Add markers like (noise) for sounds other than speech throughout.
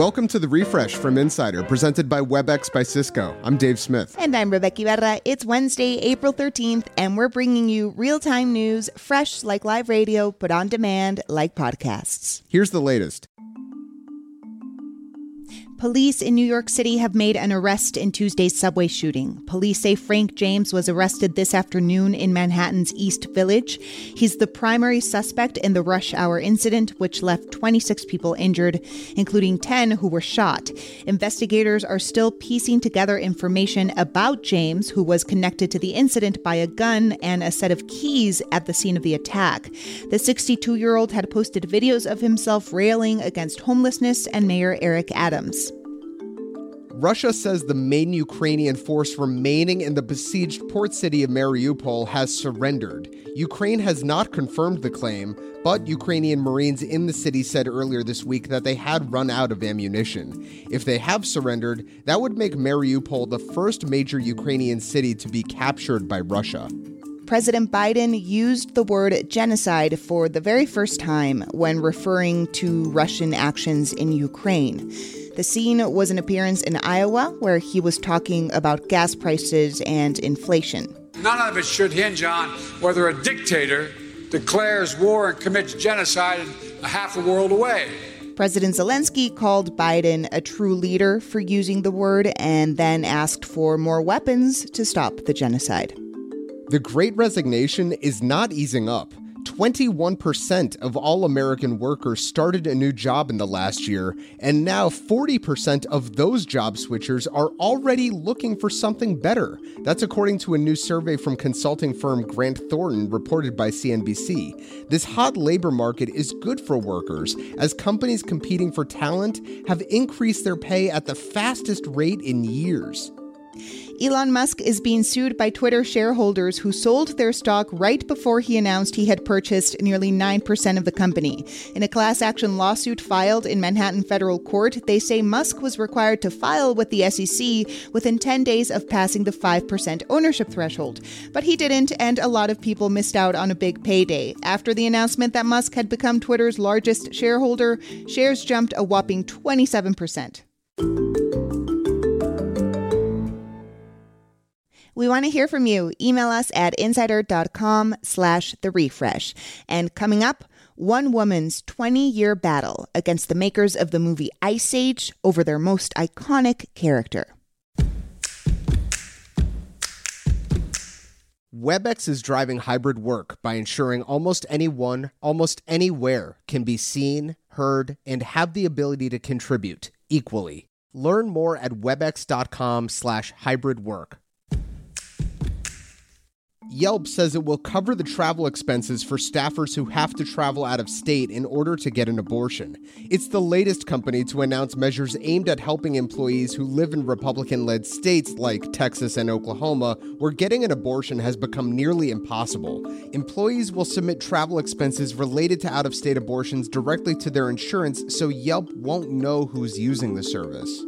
Welcome to the refresh from Insider, presented by WebEx by Cisco. I'm Dave Smith. And I'm Rebeca Ibarra. It's Wednesday, April 13th, and we're bringing you real time news, fresh like live radio, but on demand like podcasts. Here's the latest. Police in New York City have made an arrest in Tuesday's subway shooting. Police say Frank James was arrested this afternoon in Manhattan's East Village. He's the primary suspect in the rush hour incident, which left 26 people injured, including 10 who were shot. Investigators are still piecing together information about James, who was connected to the incident by a gun and a set of keys at the scene of the attack. The 62 year old had posted videos of himself railing against homelessness and Mayor Eric Adams. Russia says the main Ukrainian force remaining in the besieged port city of Mariupol has surrendered. Ukraine has not confirmed the claim, but Ukrainian Marines in the city said earlier this week that they had run out of ammunition. If they have surrendered, that would make Mariupol the first major Ukrainian city to be captured by Russia. President Biden used the word genocide for the very first time when referring to Russian actions in Ukraine. The scene was an appearance in Iowa where he was talking about gas prices and inflation. None of it should hinge on whether a dictator declares war and commits genocide a half a world away. President Zelensky called Biden a true leader for using the word and then asked for more weapons to stop the genocide. The Great Resignation is not easing up. 21% of all American workers started a new job in the last year, and now 40% of those job switchers are already looking for something better. That's according to a new survey from consulting firm Grant Thornton reported by CNBC. This hot labor market is good for workers as companies competing for talent have increased their pay at the fastest rate in years. Elon Musk is being sued by Twitter shareholders who sold their stock right before he announced he had purchased nearly 9% of the company. In a class action lawsuit filed in Manhattan federal court, they say Musk was required to file with the SEC within 10 days of passing the 5% ownership threshold. But he didn't, and a lot of people missed out on a big payday. After the announcement that Musk had become Twitter's largest shareholder, shares jumped a whopping 27%. We want to hear from you. Email us at insider.com slash the refresh. And coming up, one woman's 20 year battle against the makers of the movie Ice Age over their most iconic character. WebEx is driving hybrid work by ensuring almost anyone, almost anywhere can be seen, heard, and have the ability to contribute equally. Learn more at webex.com slash hybrid work. Yelp says it will cover the travel expenses for staffers who have to travel out of state in order to get an abortion. It's the latest company to announce measures aimed at helping employees who live in Republican led states like Texas and Oklahoma, where getting an abortion has become nearly impossible. Employees will submit travel expenses related to out of state abortions directly to their insurance so Yelp won't know who's using the service.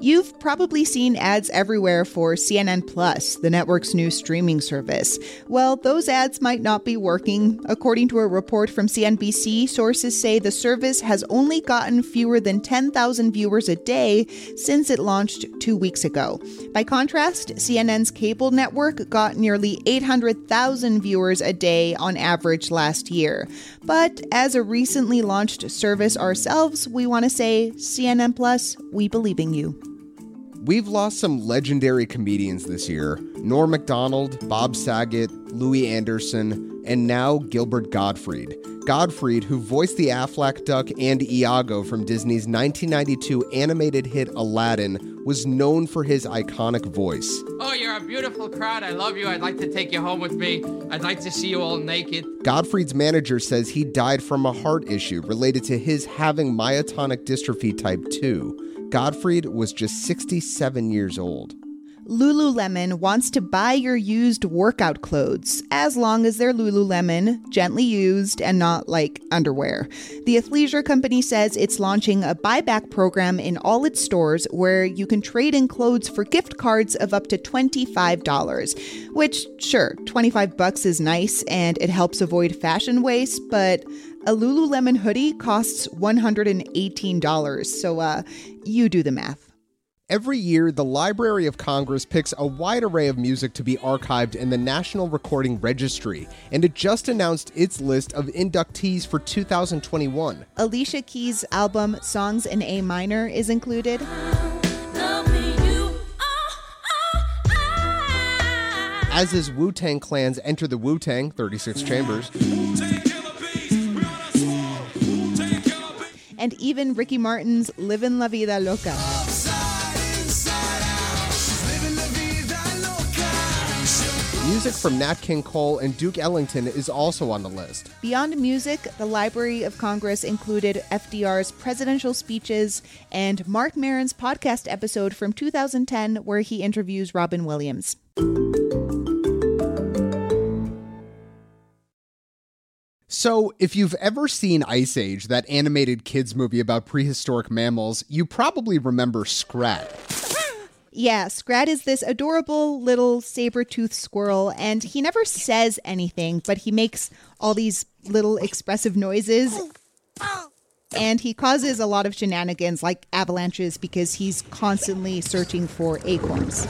You've probably seen ads everywhere for CNN Plus, the network's new streaming service. Well, those ads might not be working. According to a report from CNBC, sources say the service has only gotten fewer than 10,000 viewers a day since it launched two weeks ago. By contrast, CNN's cable network got nearly 800,000 viewers a day on average last year. But as a recently launched service ourselves, we want to say CNN Plus, we believe in you. We've lost some legendary comedians this year Norm MacDonald, Bob Saget, Louie Anderson, and now Gilbert Gottfried. Gottfried, who voiced the Aflac Duck and Iago from Disney's 1992 animated hit Aladdin, was known for his iconic voice. Oh, you're a beautiful crowd. I love you. I'd like to take you home with me. I'd like to see you all naked. Gottfried's manager says he died from a heart issue related to his having myotonic dystrophy type 2. Gottfried was just 67 years old. Lululemon wants to buy your used workout clothes as long as they're Lululemon, gently used, and not like underwear. The athleisure company says it's launching a buyback program in all its stores where you can trade in clothes for gift cards of up to $25, which sure, 25 bucks is nice and it helps avoid fashion waste, but a Lululemon hoodie costs $118. So uh you do the math. Every year, the Library of Congress picks a wide array of music to be archived in the National Recording Registry, and it just announced its list of inductees for 2021. Alicia Keys' album Songs in A Minor is included. As is Wu Tang Clan's Enter the Wu Tang, 36 Chambers. And even Ricky Martin's Livin' La Vida Loca. Music from Nat King Cole and Duke Ellington is also on the list. Beyond music, the Library of Congress included FDR's presidential speeches and Marc Maron's podcast episode from 2010 where he interviews Robin Williams. So, if you've ever seen Ice Age, that animated kids movie about prehistoric mammals, you probably remember Scrat. Yeah, Scrat is this adorable little saber-toothed squirrel, and he never says anything, but he makes all these little expressive noises. And he causes a lot of shenanigans like avalanches because he's constantly searching for acorns.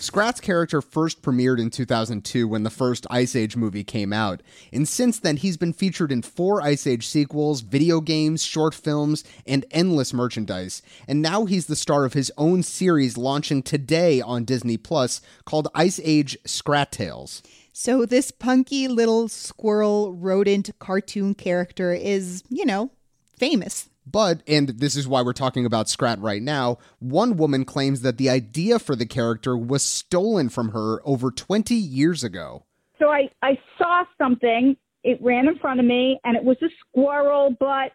Scrat's character first premiered in 2002 when the first Ice Age movie came out, and since then he's been featured in four Ice Age sequels, video games, short films, and endless merchandise. And now he's the star of his own series launching today on Disney Plus called Ice Age Scrat Tales. So this punky little squirrel rodent cartoon character is, you know, famous. But, and this is why we're talking about Scrat right now, one woman claims that the idea for the character was stolen from her over 20 years ago. So I, I saw something, it ran in front of me, and it was a squirrel, but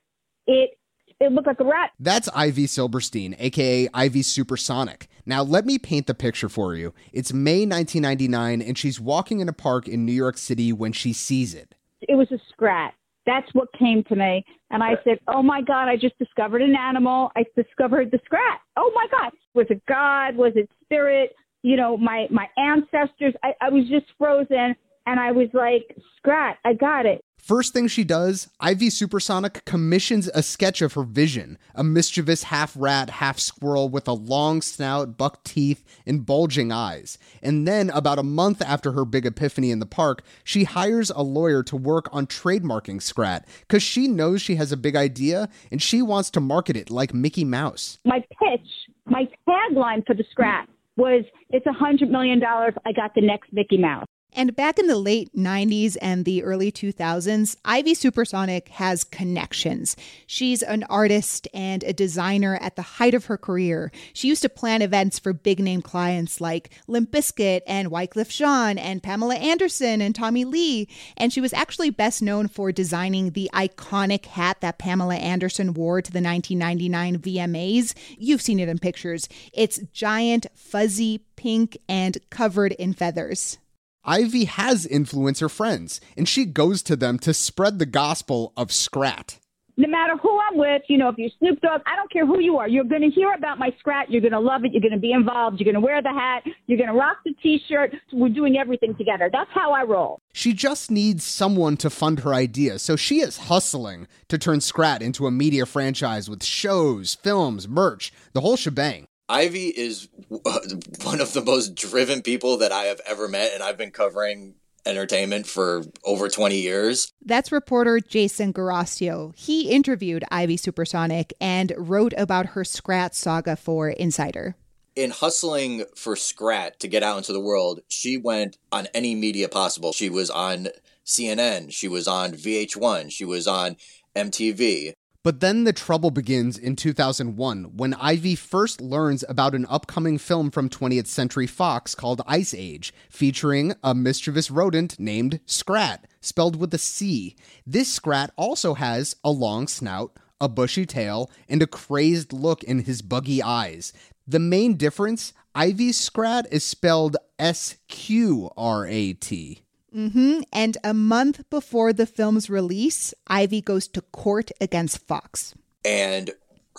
it it looked like a rat. That's Ivy Silberstein, aka Ivy Supersonic. Now, let me paint the picture for you. It's May 1999, and she's walking in a park in New York City when she sees it. It was a scrat. That's what came to me. And I said, Oh my God, I just discovered an animal. I discovered the scrat. Oh my God. Was it God? Was it spirit? You know, my, my ancestors. I, I was just frozen and I was like, Scrat, I got it. First thing she does, Ivy Supersonic commissions a sketch of her vision a mischievous half rat, half squirrel with a long snout, buck teeth, and bulging eyes. And then, about a month after her big epiphany in the park, she hires a lawyer to work on trademarking Scrat because she knows she has a big idea and she wants to market it like Mickey Mouse. My pitch, my tagline for the Scrat was it's a hundred million dollars. I got the next Mickey Mouse. And back in the late 90s and the early 2000s, Ivy Supersonic has connections. She's an artist and a designer at the height of her career. She used to plan events for big name clients like Limp Bizkit and Wyclef Jean and Pamela Anderson and Tommy Lee. And she was actually best known for designing the iconic hat that Pamela Anderson wore to the 1999 VMAs. You've seen it in pictures. It's giant, fuzzy, pink, and covered in feathers. Ivy has influencer friends, and she goes to them to spread the gospel of Scrat. No matter who I'm with, you know, if you're Snoop Dogg, I don't care who you are. You're going to hear about my Scrat. You're going to love it. You're going to be involved. You're going to wear the hat. You're going to rock the T-shirt. We're doing everything together. That's how I roll. She just needs someone to fund her idea, so she is hustling to turn Scrat into a media franchise with shows, films, merch, the whole shebang. Ivy is (laughs) one of the most driven people that I have ever met, and I've been covering entertainment for over 20 years. That's reporter Jason Guerrasio. He interviewed Ivy Supersonic and wrote about her Scrat saga for Insider. In hustling for Scrat to get out into the world, she went on any media possible. She was on CNN, she was on VH1, she was on MTV. But then the trouble begins in 2001 when Ivy first learns about an upcoming film from 20th Century Fox called Ice Age, featuring a mischievous rodent named Scrat, spelled with a C. This Scrat also has a long snout, a bushy tail, and a crazed look in his buggy eyes. The main difference Ivy's Scrat is spelled S Q R A T. Mm-hmm. And a month before the film's release, Ivy goes to court against Fox. And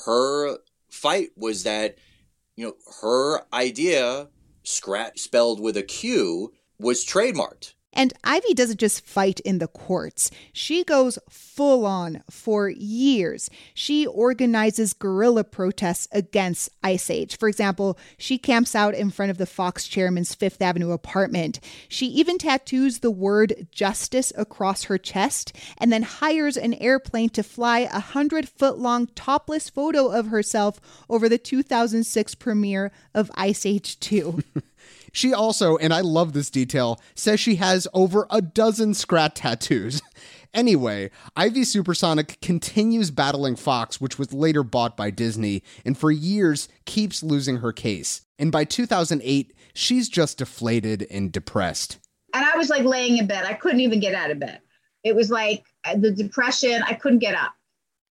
her fight was that, you know, her idea, Scrat spelled with a Q, was trademarked. And Ivy doesn't just fight in the courts, she goes full on for years. She organizes guerrilla protests against Ice Age. For example, she camps out in front of the Fox chairman's Fifth Avenue apartment. She even tattoos the word justice across her chest and then hires an airplane to fly a hundred foot long topless photo of herself over the 2006 premiere of Ice Age 2. (laughs) She also, and I love this detail, says she has over a dozen Scrat tattoos. (laughs) Anyway, Ivy Supersonic continues battling Fox, which was later bought by Disney, and for years keeps losing her case. And by 2008, she's just deflated and depressed. And I was like laying in bed. I couldn't even get out of bed. It was like the depression, I couldn't get up.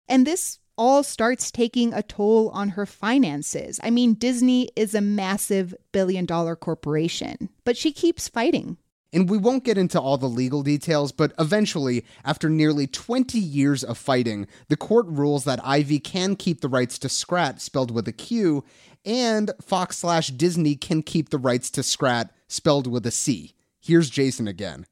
And this all starts taking a toll on her finances. I mean, Disney is a massive billion dollar corporation, but she keeps fighting. And we won't get into all the legal details, but eventually, after nearly 20 years of fighting, the court rules that Ivy can keep the rights to Scrat, spelled with a Q, and Fox slash Disney can keep the rights to Scrat, spelled with a C. Here's Jason again.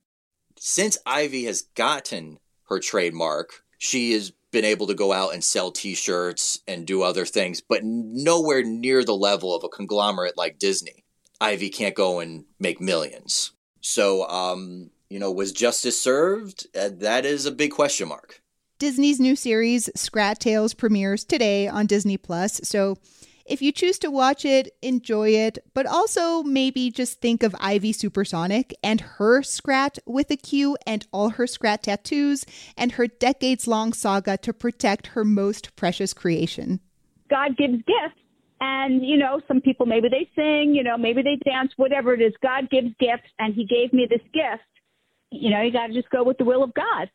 Since Ivy has gotten her trademark, she has been able to go out and sell t-shirts and do other things, but nowhere near the level of a conglomerate like Disney. Ivy can't go and make millions. So, um, you know, was justice served? Uh, that is a big question mark. Disney's new series, Scrat Tales, premieres today on Disney Plus. So if you choose to watch it, enjoy it, but also maybe just think of Ivy Supersonic and her Scrat with a Q and all her Scrat tattoos and her decades long saga to protect her most precious creation. God gives gifts. And, you know, some people, maybe they sing, you know, maybe they dance, whatever it is. God gives gifts, and He gave me this gift. You know, you got to just go with the will of God.